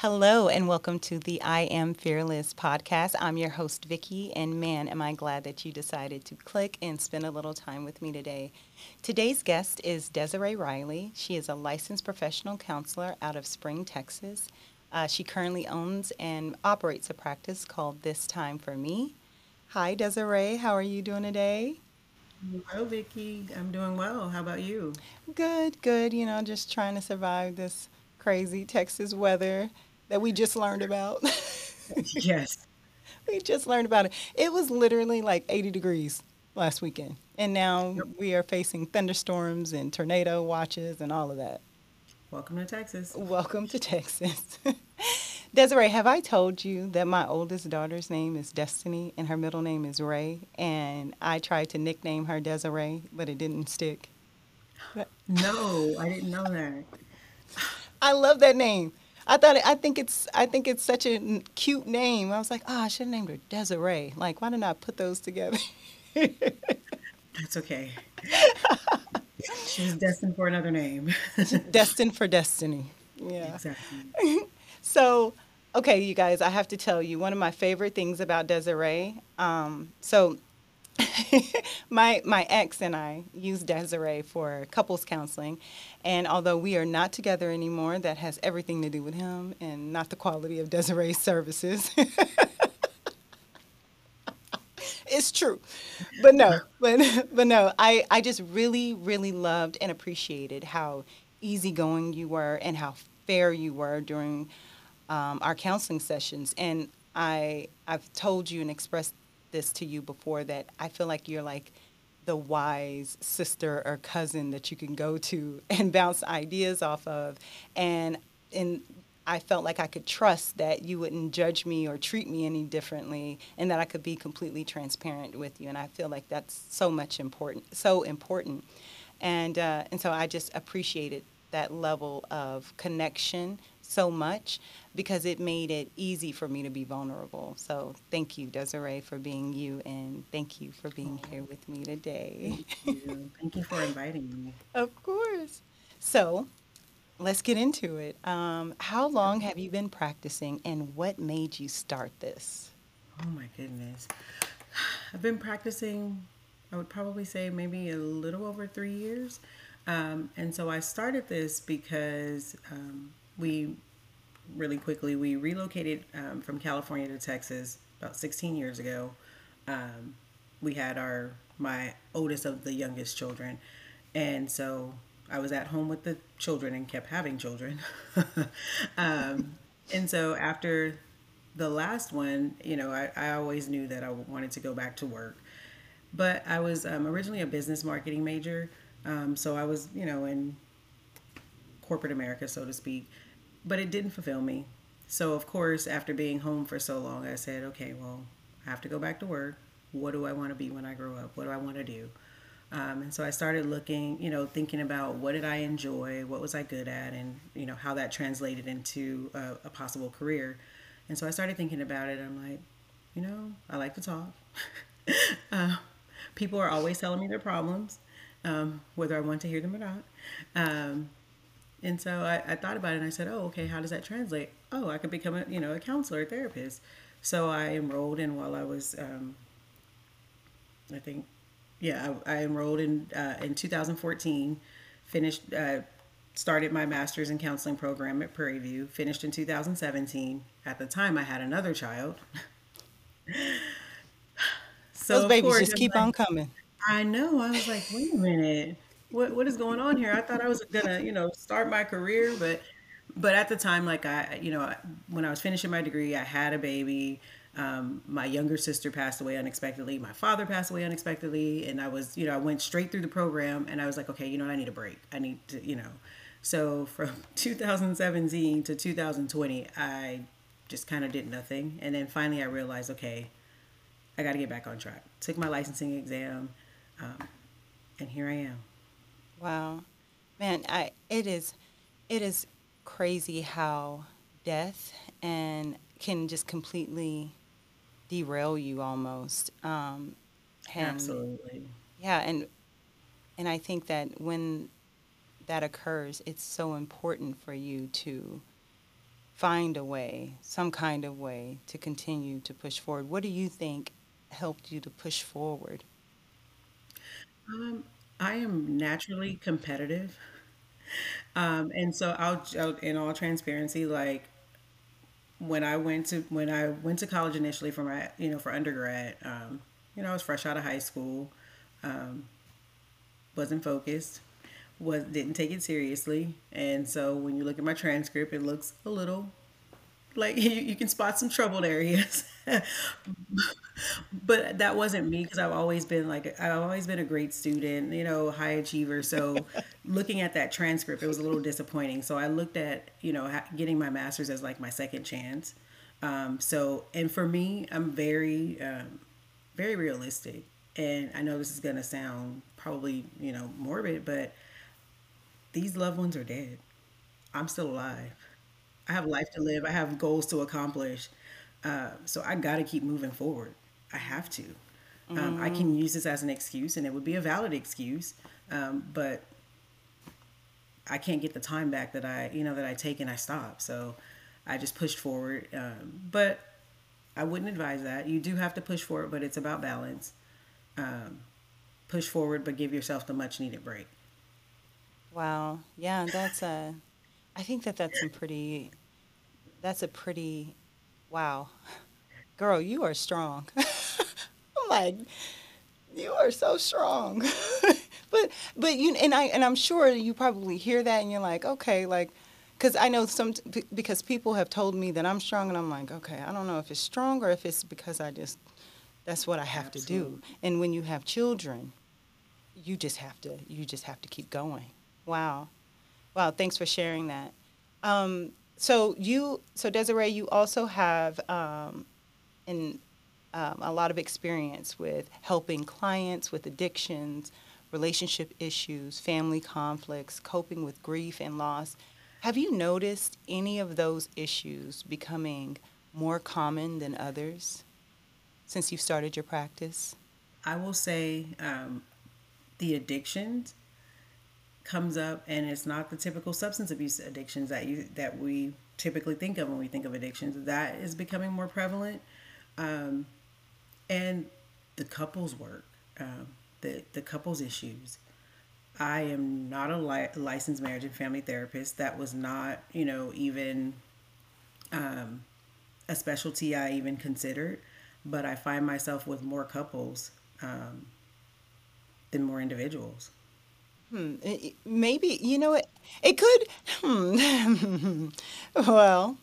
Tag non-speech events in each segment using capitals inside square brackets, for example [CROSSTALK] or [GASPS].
Hello and welcome to the I Am Fearless podcast. I'm your host, Vicki, and man, am I glad that you decided to click and spend a little time with me today. Today's guest is Desireah Riley. She is a licensed professional counselor out of Spring, Texas. Uh, she currently owns and operates a practice called This Time for Me. Hi, Desireah. How are you doing today? Hello, Vicki. I'm doing well. How about you? Good, good. You know, just trying to survive this crazy Texas weather that we just learned about. [LAUGHS] yes. We just learned about it. It was literally like 80 degrees last weekend. And now yep. we are facing thunderstorms and tornado watches and all of that. Welcome to Texas. Welcome to Texas. [LAUGHS] Desireah, have I told you that my oldest daughter's name is Destiny and her middle name is Ray? And I tried to nickname her Desiree, but it didn't stick. [GASPS] No, I didn't know that. I love that name. I thought I think it's I think it's such a cute name. I was like, oh, I should have named her Desiree. Like, why didn't I put those together? That's okay. [LAUGHS] She's destined for another name. [LAUGHS] destined for destiny. Yeah. Exactly. [LAUGHS] so, okay, you guys, I have to tell you one of my favorite things about Desireah. Um, so [LAUGHS] my my ex and I used Desireah for couples counseling, and although we are not together anymore, that has everything to do with him and not the quality of Desireah's services. [LAUGHS] it's true, but no, but but no, I I just really really loved and appreciated how easygoing you were and how fair you were during um, our counseling sessions, and I I've told you and expressed this to you before that I feel like you're like the wise sister or cousin that you can go to [LAUGHS] and bounce ideas off of. And and I felt like I could trust that you wouldn't judge me or treat me any differently and that I could be completely transparent with you. And I feel like that's so much important so important. And uh, and so I just appreciated that level of connection so much because it made it easy for me to be vulnerable. So thank you, Desireah, for being you, and thank you for being here with me today. Thank you. thank you for inviting me. Of course. So let's get into it. Um, how long have you been practicing, and what made you start this? Oh my goodness. I've been practicing, I would probably say maybe a little over three years. Um, and so I started this because um, we really quickly we relocated um, from California to Texas about 16 years ago. Um, we had our my oldest of the youngest children, and so I was at home with the children and kept having children. [LAUGHS] Um, and so after the last one, you know, I, I always knew that I wanted to go back to work. But I was um, originally a business marketing major. Um, so I was, you know, in corporate America, so to speak, but it didn't fulfill me. So, of course, after being home for so long, I said, okay, well, I have to go back to work. What do I want to be when I grow up? What do I want to do? Um, and so I started looking, you know, thinking about what did I enjoy, what was I good at, and you know how that translated into a, a possible career. And so I started thinking about it. I'm like, you know, I like to talk. [LAUGHS] uh, people are always telling me their problems um, whether I want to hear them or not. Um, and so I, I, thought about it and I said, oh, okay, how does that translate? Oh, I could become a, you know, a counselor, a therapist. So I enrolled in while I was, um, I think, yeah, I, I enrolled in, uh, in 2014, finished, uh, started my master's in counseling program at Prairie View, finished in 2017. At the time I had another child. [LAUGHS] so Those babies just keep like, on coming. I know. I was like, wait a minute. What what is going on here? I thought I was gonna, you know, start my career, but but at the time, like I, you know, when I was finishing my degree, I had a baby. Um, my younger sister passed away unexpectedly. My father passed away unexpectedly, and I was, you know, I went straight through the program, and I was like, okay, you know, I need a break. I need to, you know. So [LAUGHS] from 2017 to 2020, I just kind of did nothing, and then finally I realized, okay, I got to get back on track. Took my licensing exam um, and here I am. Wow, man, I it is it is crazy how death and can just completely derail you almost. Um, and, Absolutely. Yeah, and and I think that when that occurs, it's so important for you to find a way, some kind of way to continue to push forward. What do you think helped you to push forward? Um, I am naturally competitive. Um, and so I'll, in all transparency, like when I went to when I went to college initially for my you know for undergrad, um, you know I was fresh out of high school, um, wasn't focused, was didn't take it seriously, and so when you look at my transcript, it looks a little like [LAUGHS] you, you can spot some troubled areas. [LAUGHS] But that wasn't me because i've always been like i've always been a great student you know high achiever. So [LAUGHS] looking at that transcript it was a little disappointing. So i looked at you know getting my master's as like my second chance. Um, so and for me i'm very um, very realistic. And i know this is going to sound probably you know morbid but these loved ones are dead. I'm still alive I have life to live. I have goals to accomplish. Uh, so I got to keep moving forward. I have to. Um, I can use this as an excuse, and it would be a valid excuse, um, but I can't get the time back that I, you know, that I take and I stop. So I just pushed forward. Um, but I wouldn't advise that. You do have to push forward, but it's about balance. Um, push forward, but give yourself the much needed break. Wow. Yeah, that's a. I think that that's some pretty that's a pretty, wow. Girl, you are strong. [LAUGHS] I'm like, you are so strong. [LAUGHS] but but you and I and I'm sure you probably hear that and you're like, okay, like because I know some because people have told me that I'm strong and I'm like, okay, I don't know if it's strong or if it's because I just that's what I have Absolutely. to do. And when you have children, you just have to you just have to keep going. Wow. Wow, thanks for sharing that. Um, so you, so Desireah, you also have um, in um, a lot of experience with helping clients with addictions, relationship issues, family conflicts, coping with grief and loss. Have you noticed any of those issues becoming more common than others since you've started your practice? I will say um, the addictions comes up and it's not the typical substance abuse addictions that you that we typically think of when we think of addictions that is becoming more prevalent. Um, and the couples work um, the, the couples issues. I am not a li- licensed marriage and family therapist. That was not you know even um, a specialty i even considered but i find myself with more couples um, than more individuals Hmm. Maybe you know it. It could. Hmm. [LAUGHS] well,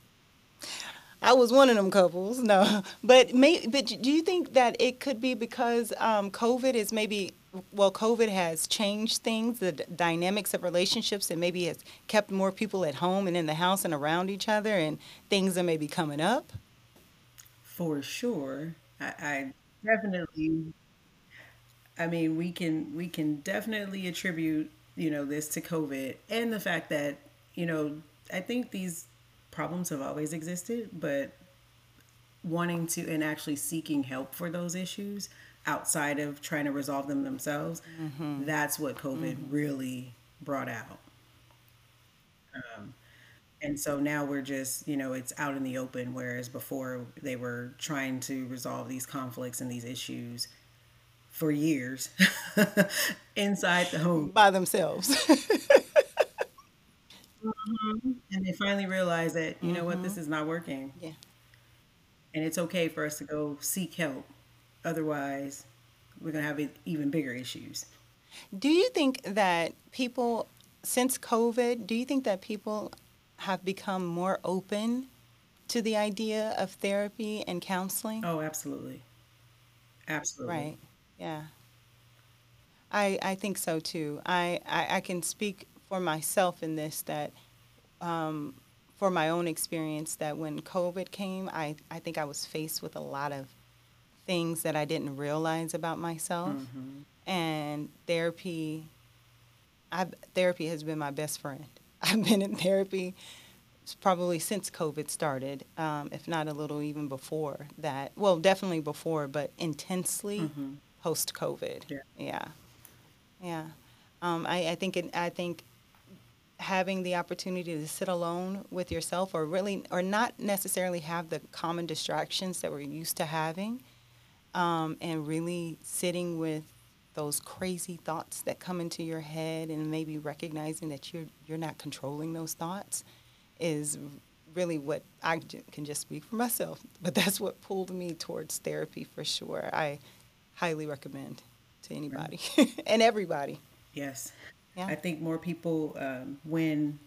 I was one of them couples. No, but may, but do you think that it could be because um, COVID is maybe well, COVID has changed things, the d- dynamics of relationships, and maybe has kept more people at home and in the house and around each other, and things are maybe coming up. For sure, I, I definitely I mean, we can we can definitely attribute you know this to COVID and the fact that you know I think these problems have always existed, but wanting to and actually seeking help for those issues outside of trying to resolve them themselves, mm-hmm. that's what COVID mm-hmm. really brought out. Um, and so now we're just, you know, it's out in the open, whereas before they were trying to resolve these conflicts and these issues for years [LAUGHS] inside the home by themselves. [LAUGHS] mm-hmm. And they finally realize that, you know what, this mm-hmm. is not working. Yeah. And it's okay for us to go seek help. Otherwise, we're going to have even bigger issues. Do you think that people, since COVID, do you think that people have become more open to the idea of therapy and counseling? Oh, absolutely. Absolutely. Right. Yeah. I, I think so too. I, I, I can speak for myself in this that um, for my own experience that when COVID came, I, I think I was faced with a lot of things that I didn't realize about myself. Mm-hmm. And therapy, I've, therapy has been my best friend. [LAUGHS] I've been in therapy probably since COVID started, um, if not a little even before that. Well, definitely before, but intensely. Mm-hmm post COVID. Yeah. Yeah. Yeah. Um, I, I think it, I think having the opportunity to sit alone with yourself or really or not necessarily have the common distractions that we're used to having um, and really sitting with those crazy thoughts that come into your head and maybe recognizing that you're you're not controlling those thoughts is really what I can just speak for myself but that's what pulled me towards therapy for sure I highly recommend to anybody [LAUGHS] and everybody Yes. Yeah. I think more people, um, when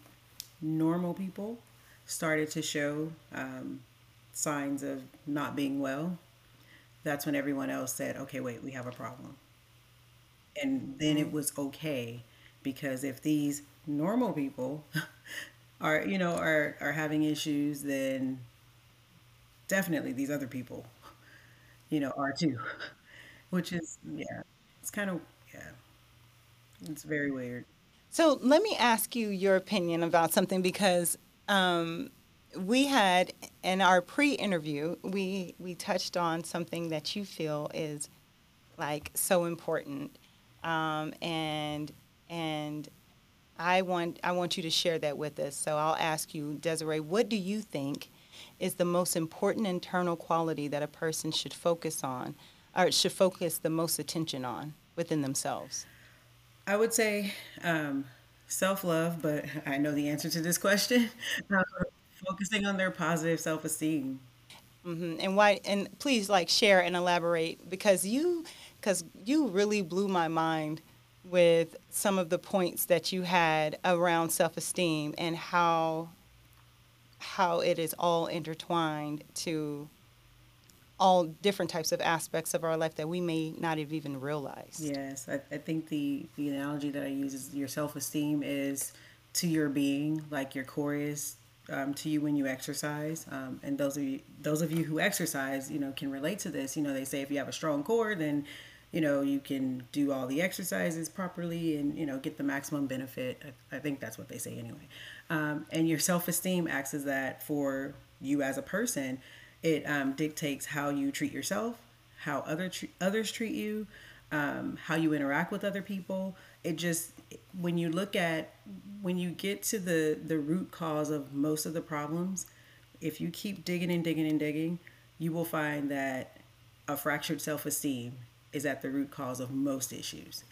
normal people started to show um, signs of not being well, that's when everyone else said, okay, wait, we have a problem. And then it was okay because if these normal people [LAUGHS] are, you know, are, are having issues, then definitely these other people, you know, are too. [LAUGHS] Which is, yeah, it's kind of, yeah, it's very weird. So let me ask you your opinion about something because um, we had in our pre-interview we we touched on something that you feel is like so important, um, and and I want I want you to share that with us. So I'll ask you, Desireah, what do you think is the most important internal quality that a person should focus on, or should focus the most attention on within themselves? I would say um, self love, but I know the answer to this question. Uh, [LAUGHS] focusing on their positive self esteem. hmm And why? And please, like, share and elaborate because you, because you really blew my mind with some of the points that you had around self-esteem and how how it is all intertwined to all different types of aspects of our life that we may not have even realized. Yes, I, I think the, the analogy that I use is your self esteem is to your being, like your core is um, to you when you exercise. Um, and those of you those of you who exercise, you know, can relate to this. You know, they say if you have a strong core, then you know you can do all the exercises properly and you know get the maximum benefit. I, I think that's what they say anyway. Um, and your self esteem acts as that for you as a person. It um, dictates how you treat yourself, how other others treat you, um, how you interact with other people. It just when you look at when you get to the the root cause of most of the problems, if you keep digging and digging and digging, you will find that a fractured self esteem is at the root cause of most issues.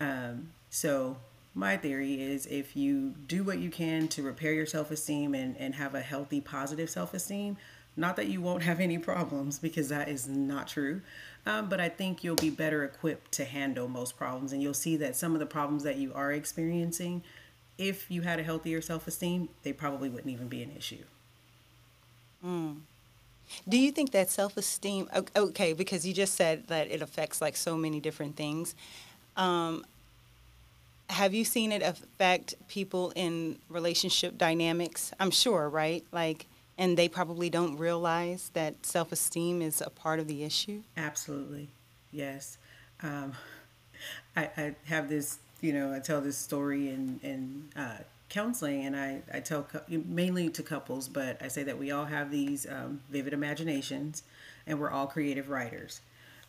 Um, so my theory is if you do what you can to repair your self-esteem and, and have a healthy positive self-esteem not that you won't have any problems because that is not true um, but i think you'll be better equipped to handle most problems and you'll see that some of the problems that you are experiencing if you had a healthier self-esteem they probably wouldn't even be an issue Do you think that self-esteem okay, because you just said that it affects like so many different things. Um, have you seen it affect people in relationship dynamics? I'm sure, right? Like and they probably don't realize that self-esteem is a part of the issue. Absolutely, yes. Um, I, I have this, you know, I tell this story in in uh, counseling, and I I tell mainly to couples, but I say that we all have these um, vivid imaginations, and we're all creative writers.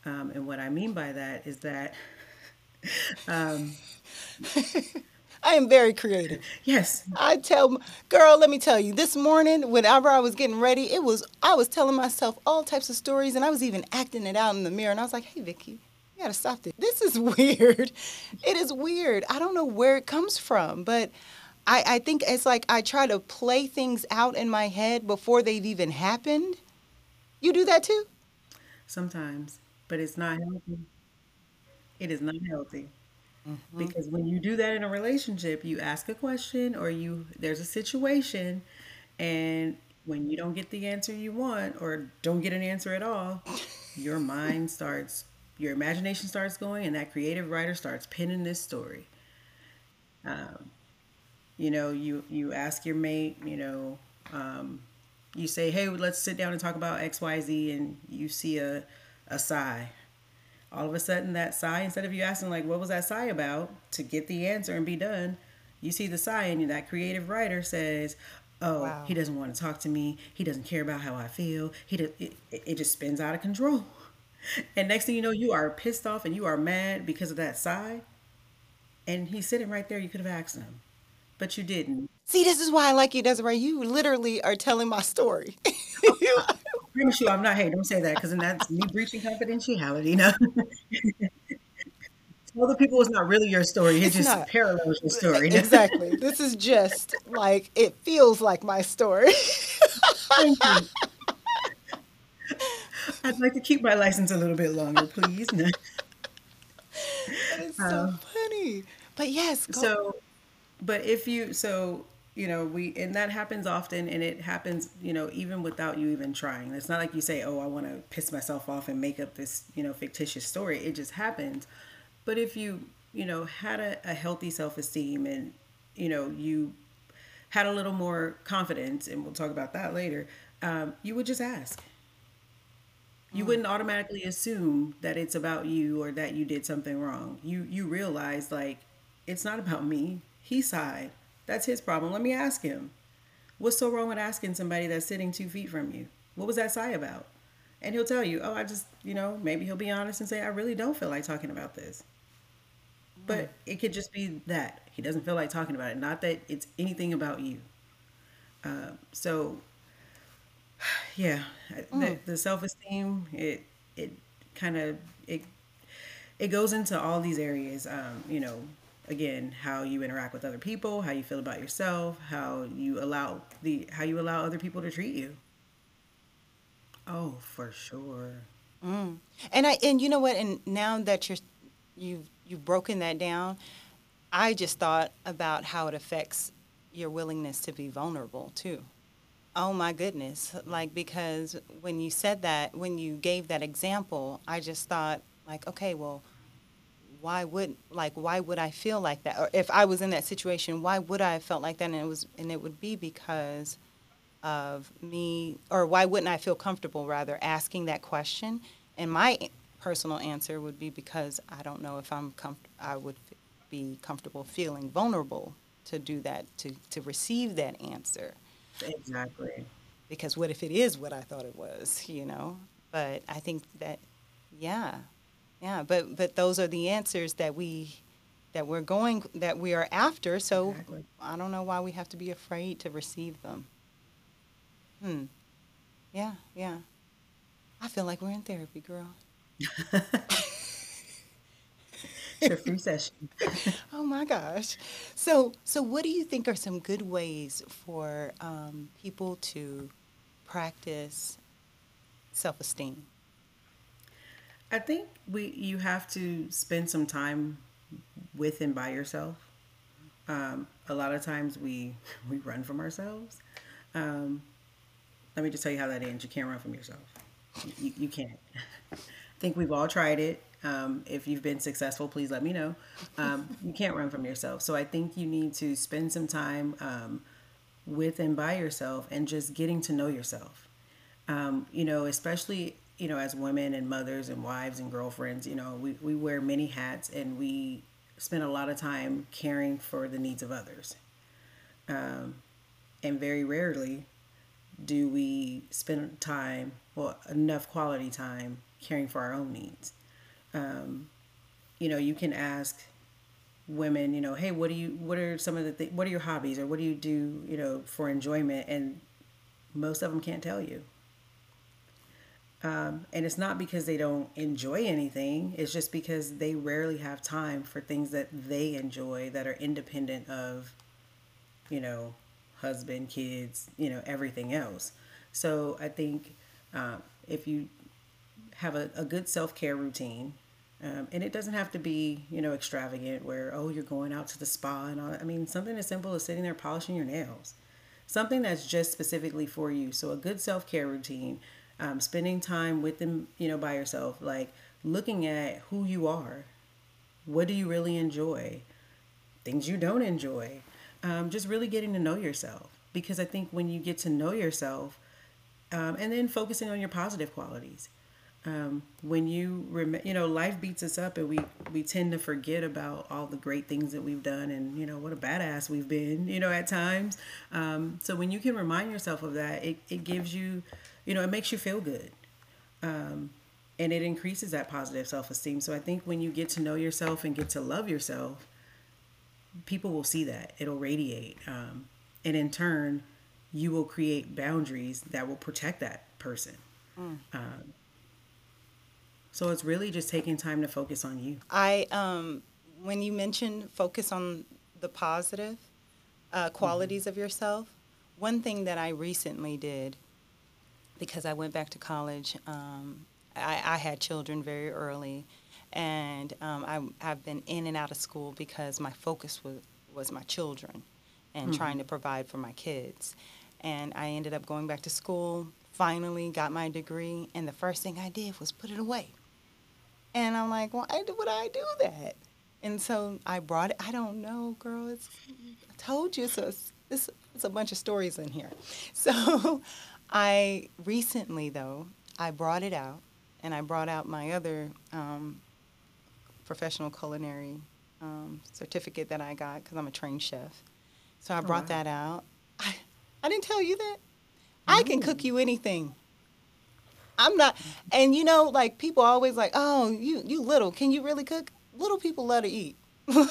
Um, and what I mean by that is that, [LAUGHS] [LAUGHS] I am very creative. yes, I tell, girl, let me tell you, this morning, whenever I was getting ready, it was, I was telling myself all types of stories and I was even acting it out in the mirror. And I was like, hey, Vicki, you gotta stop this. This is [LAUGHS] weird. It is weird. I don't know where it comes from, but I, I think it's like I try to play things out in my head before they've even happened. You do that too? sometimes, but it's not healthy. It is not healthy. Because when you do that in a relationship, you ask a question or you there's a situation and when you don't get the answer you want or don't get an answer at all, your mind starts your imagination starts going and that creative writer starts penning this story. You know, you you ask your mate, you know, um, you say, "Hey, let's sit down and talk about XYZ," and you see a a sigh all of a sudden that sigh instead of you asking like what was that sigh about to get the answer and be done you see the sigh and that creative writer says oh Wow. he doesn't want to talk to me he doesn't care about how i feel he does, it, it just spins out of control [LAUGHS] and next thing you know you are pissed off and you are mad because of that sigh and he's sitting right there you could have asked him but you didn't. See, this is why I like you, Desireah. You literally are telling my story. [LAUGHS] [LAUGHS] Oh, I promise you, I'm not. Hey, don't say that because then that's me breaching confidentiality. No. [LAUGHS] Tell the people it's not really your story. It It's just not. parallels your story. exactly. This is just like it feels like my story. Thank you. [LAUGHS] I'd like to keep my license a little bit longer, please. [LAUGHS] No. It's so uh, funny. But yes, go. So, but if you, so, you know, we, and that happens often and it happens, you know, even without you even trying. It's not like you say, oh, I want to piss myself off and make up this, you know, fictitious story. It just happens. But if you, you know, had a, a healthy self esteem and, you know, you had a little more confidence, and we'll talk about that later, um, you would just ask. You wouldn't automatically assume that it's about you or that you did something wrong. You you realize like it's not about me. He sighed. That's his problem. Let me ask him. What's so wrong with asking somebody that's sitting two feet from you? What was that sigh about? And he'll tell you, oh, I just, you know, maybe he'll be honest and say, I really don't feel like talking about this. But it could just be that he doesn't feel like talking about it, not that it's anything about you. Uh, so, [SIGHS] yeah, the, the self esteem it it kind of it it goes into all these areas. Um, you know, again, how you interact with other people, how you feel about yourself, how you allow the how you allow other people to treat you. Oh, for sure. Mm. and I and you know what? And now that you're you've you've broken that down, I just thought about how it affects your willingness to be vulnerable too. Oh my goodness. Like, because when you said that, when you gave that example, I just thought, like, okay, well, why would, like, why would I feel like that? Or if I was in that situation, why would I have felt like that? And it was, and it would be because of me, or why wouldn't I feel comfortable rather asking that question? And my personal answer would be because I don't know if I'm com- I would f- be comfortable feeling vulnerable to do that, to, to receive that answer Exactly. because what if it is what I thought it was, you know? But I think that, yeah, yeah. But but those are the answers that we that we're going that we are after. So Exactly. I don't know why we have to be afraid to receive them. Hmm. Yeah, yeah. I feel like we're in therapy, girl. [LAUGHS] It's free session. [LAUGHS] Oh my gosh. So so what do you think are some good ways for um, people to practice self-esteem? I think we you have to spend some time with and by yourself. Um, a lot of times we [LAUGHS] we run from ourselves. Um, let me just tell you how that ends. You can't run from yourself. You, you can't. [LAUGHS] I think we've all tried it. Um, if you've been successful, please let me know. Um, you can't run from yourself. So I think you need to spend some time um, with and by yourself and just getting to know yourself um, you know, especially, you know, as women and mothers and wives and girlfriends, you know, we, we wear many hats and we spend a lot of time caring for the needs of others. Um, and very rarely do we spend time, well, enough quality time caring for our own needs. Um, you know, you can ask women, you know, hey, what do you, what are some of the, th- what are your hobbies or what do you do, you know, for enjoyment? And most of them can't tell you. Um, and it's not because they don't enjoy anything, it's just because they rarely have time for things that they enjoy that are independent of, you know, husband, kids, you know, everything else. So I think um, if you have a, a good self care routine, um, and it doesn't have to be, you know, extravagant where, oh, you're going out to the spa and all that. I mean, something as simple as sitting there polishing your nails something that's just specifically for you. So a good self care routine, um, spending time with them, you know, by yourself, like looking at who you are, what do you really enjoy, things you don't enjoy, um, just really getting to know yourself. Because I think when you get to know yourself, um, and then focusing on your positive qualities. Um, when you rem- you know life beats us up and we we tend to forget about all the great things that we've done and you know what a badass we've been you know at times um, so when you can remind yourself of that it, it gives you you know it makes you feel good. Um, and it increases that positive self-esteem. So i think when you get to know yourself and get to love yourself people will see that. It'll radiate um, and in turn you will create boundaries that will protect that person. Mm. um, so it's really just taking time to focus on you. I um, when you mentioned focus on the positive uh, qualities mm-hmm. of yourself one thing that i recently did because i went back to college um, I, I had children very early and um, I, have been in and out of school because my focus was, was my children and mm-hmm. trying to provide for my kids. And I ended up going back to school, finally got my degree, and the first thing I did was put it away. And I'm like, why would I do that? And so I brought it. I don't know, girl. It's, I told you, so it's, it's, it's a bunch of stories in here. [LAUGHS] So I recently, though, I brought it out, and I brought out my other um, professional culinary um, certificate that I got because I'm a trained chef. So I brought that out. I, I didn't tell you that. I can cook you anything. I'm not, and you know, like people always like, oh, you you little, can you really cook? Little people love to eat. you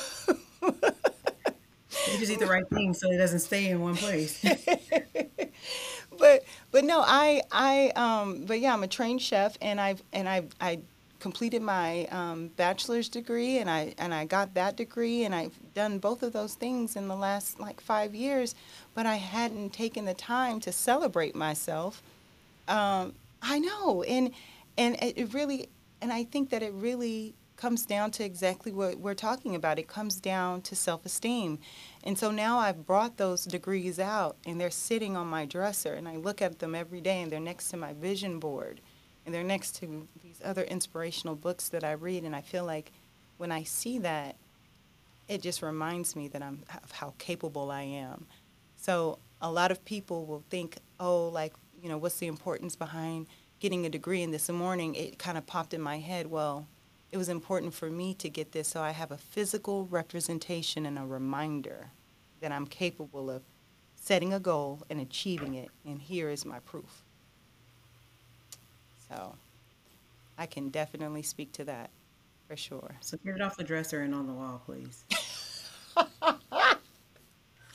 just eat the right thing so it doesn't stay in one place. [LAUGHS] but but no, I I um but yeah, I'm a trained chef and I've and I I completed my um, bachelor's degree and I and I got that degree and I've done both of those things in the last like five years, but I hadn't taken the time to celebrate myself. Um, I know, and and it really, and I think that it really comes down to exactly what we're talking about. It comes down to self-esteem, and so now I've brought those degrees out and they're sitting on my dresser, and I look at them every day, and they're next to my vision board and they're next to these other inspirational books that I read, and I feel like when I see that, it just reminds me that I'm of how capable I am. So a lot of people will think, oh, like you know, what's the importance behind getting a degree? And this morning, it kind of popped in my head. Well, it was important for me to get this, so I have a physical representation and a reminder that I'm capable of setting a goal and achieving it. And here is my proof. So I can definitely speak to that for sure. So get it off the dresser and on the wall, please. [LAUGHS]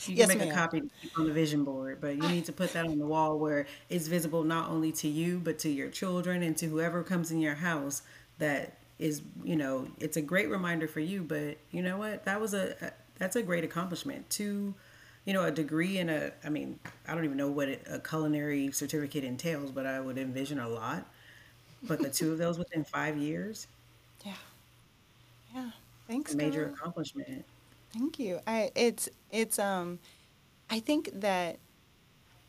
You yes, can make ma'am. a copy on the vision board, but you need to put that on the wall where it's visible not only to you, but to your children and to whoever comes in your house that is, you know, it's a great reminder for you, but you know what? That was a, a that's a great accomplishment. To, you know, a degree in a, I mean, I don't even know what it, a culinary certificate entails, but I would envision a lot but the two of those within five years. [LAUGHS] Yeah. Yeah. Thanks. A major girl. accomplishment. Thank you. I it's it's um I think that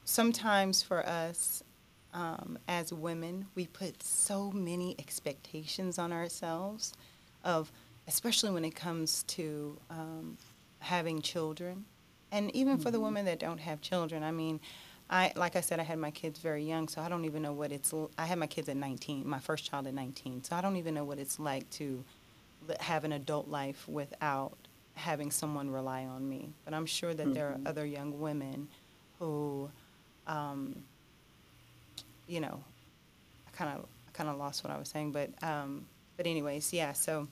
sometimes for us um, as women, we put so many expectations on ourselves of especially when it comes to um, having children and even mm-hmm. for the mm-hmm. women that don't have children. I mean, I like I said, I had my kids very young, so I don't even know what it's. I had my kids at 19, my first child at 19, so I don't even know what it's like to have an adult life without having someone rely on me. But I'm sure that mm-hmm. there are mm-hmm. other young women who, um, you know, I kind of kind of lost what I was saying, but um, but anyways, yeah. So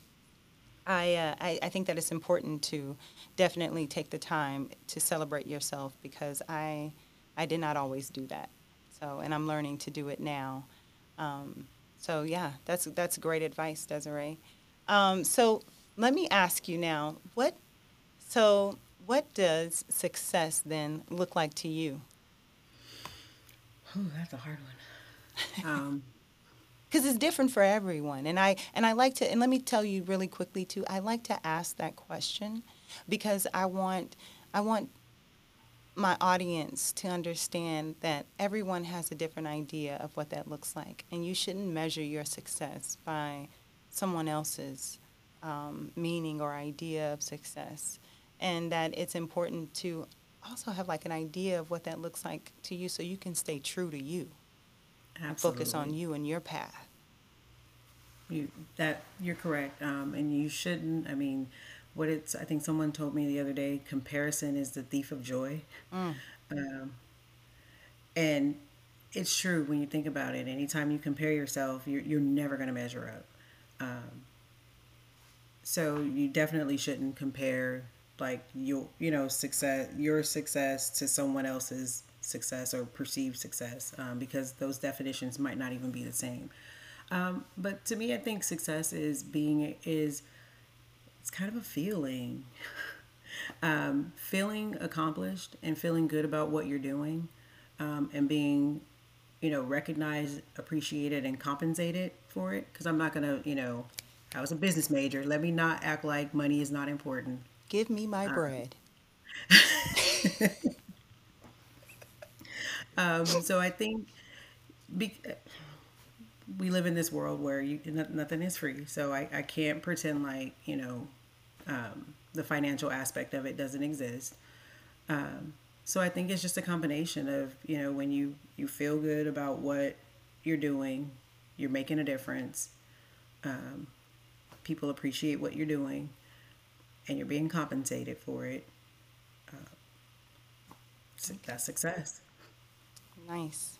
I, uh, I I think that it's important to definitely take the time to celebrate yourself because I I did not always do that. So, and I'm learning to do it now. Um, so yeah, that's that's great advice, Desireah. Um, so let me ask you now, what so what does success then look like to you? Oh, that's a hard one. [LAUGHS] Um, because it's different for everyone and i and i like to and let me tell you really quickly too i like to ask that question because i want i want my audience to understand that everyone has a different idea of what that looks like, and you shouldn't measure your success by someone else's um, meaning or idea of success, and that it's important to also have like an idea of what that looks like to you, so you can stay true to you, Absolutely. and focus on you and your path. You that you're correct, um, and you shouldn't. I mean what it's i think someone told me the other day comparison is the thief of joy mm. um, and it's true when you think about it anytime you compare yourself you're, you're never going to measure up um, so you definitely shouldn't compare like you you know success your success to someone else's success or perceived success um, because those definitions might not even be the same. Um, but to me i think success is being is it's kind of a feeling. [LAUGHS] Um, feeling accomplished and feeling good about what you're doing um, and being you know recognized appreciated and compensated for it. Because i'm not gonna you know i was a business major. Let me not act like money is not important Give me my bread. [LAUGHS] um, so i think be, we live in this world where you nothing is free. So i, I can't pretend like you know um, the financial aspect of it doesn't exist. Um, so i think it's just a combination of you know when you you feel good about what you're doing you're making a difference. Um, people appreciate what you're doing and you're being compensated for it uh, that's success Nice.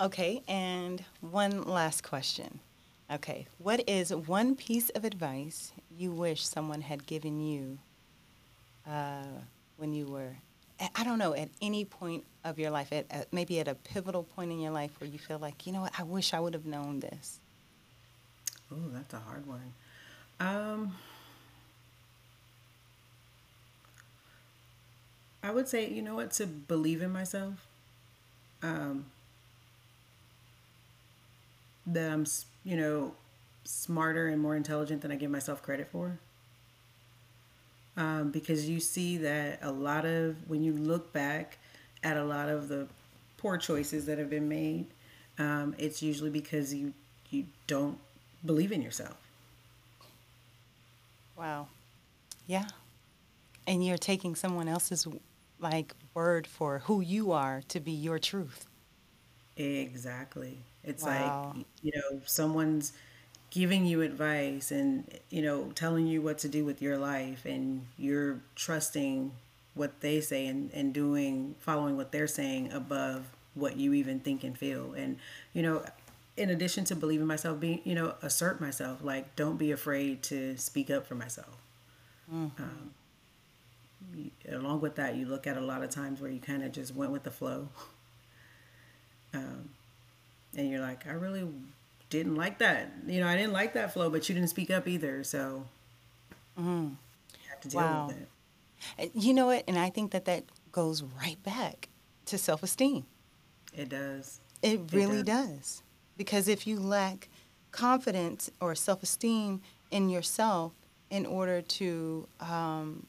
Okay, and one last question. Okay, what is one piece of advice you wish someone had given you uh, when you were, I- I don't know, at any point of your life, at, at maybe at a pivotal point in your life where you feel like, you know what, I wish I would have known this. oh that's a hard one um, i would say you know what to believe in myself um, that i'm you know smarter and more intelligent than i give myself credit for um, because you see that a lot of when you look back at a lot of the poor choices that have been made um, it's usually because you you don't believe in yourself Wow. Yeah. And you're taking someone else's like word for who you are to be your truth. exactly it's Wow. like you know someone's giving you advice and you know telling you what to do with your life and you're trusting what they say and, and doing following what they're saying above what you even think and feel and you know in addition to believing myself being you know assert myself like don't be afraid to speak up for myself um, you- along with that you look at a lot of times where you kind of just went with the flow [LAUGHS] um, and you're like i really didn't like that you know i didn't like that flow but you didn't speak up either so you have to deal Wow. with it You know what? And I think that that goes right back to self esteem. it does It really does. does. Because if you lack confidence or self esteem in yourself in order to um,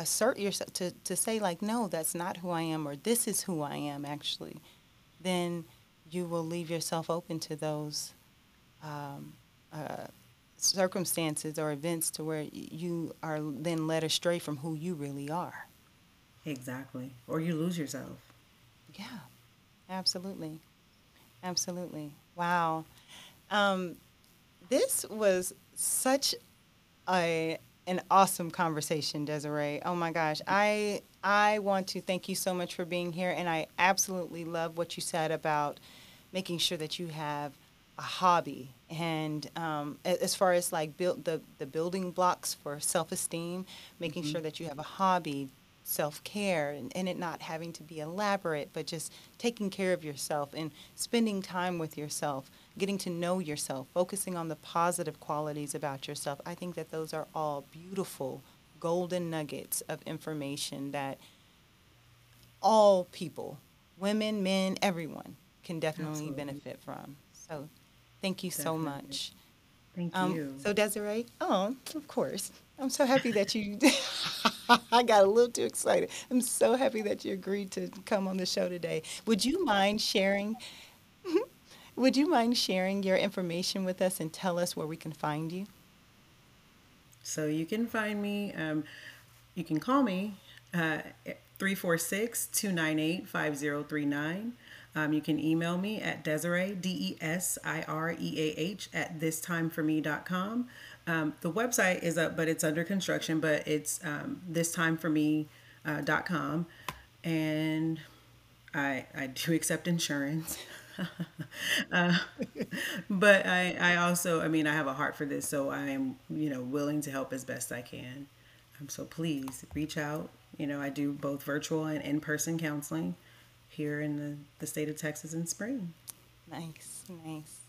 assert yourself, to, to say, like, no, that's not who I am, or this is who I am actually, then you will leave yourself open to those um, uh, circumstances or events to where y- you are then led astray from who you really are. exactly or you lose yourself Yeah, absolutely. Absolutely. Wow. Um, this was such a an awesome conversation, Desireah. Oh my gosh. I I want to thank you so much for being here and I absolutely love what you said about making sure that you have a hobby and um, as far as like build the, the building blocks for self-esteem making sure that you have a hobby self-care and, and it not having to be elaborate but just taking care of yourself and spending time with yourself getting to know yourself focusing on the positive qualities about yourself i think that those are all beautiful golden nuggets of information that all people, women, men, everyone can definitely Absolutely. benefit from. So thank you so much. thank Um, you so Desireah, oh, of course. I'm so happy that you [LAUGHS] I got a little too excited. I'm so happy that you agreed to come on the show today. Would you mind sharing [LAUGHS] would you mind sharing your information with us and tell us where we can find you? So you can find me, um, you can call me uh, 346 298 5039. Um, you can email me at Desireah, D E S I R E A H, at thistimeforme.com. Um, the website is up, but it's under construction, but it's um, thistimeforme.com. And I, I do accept insurance. [LAUGHS] uh, but I, I also, I mean, I have a heart for this, so I am, you know, willing to help as best I can. Um, so please reach out. You know, I do both virtual and in person counseling here in the, the state of Texas in spring. Nice, nice.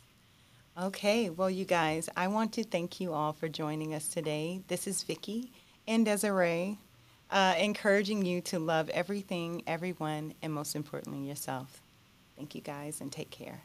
Okay, well, you guys, I want to thank you all for joining us today. This is Vicki and Desireah, uh, encouraging you to love everything, everyone, and most importantly, yourself. Thank you guys and take care.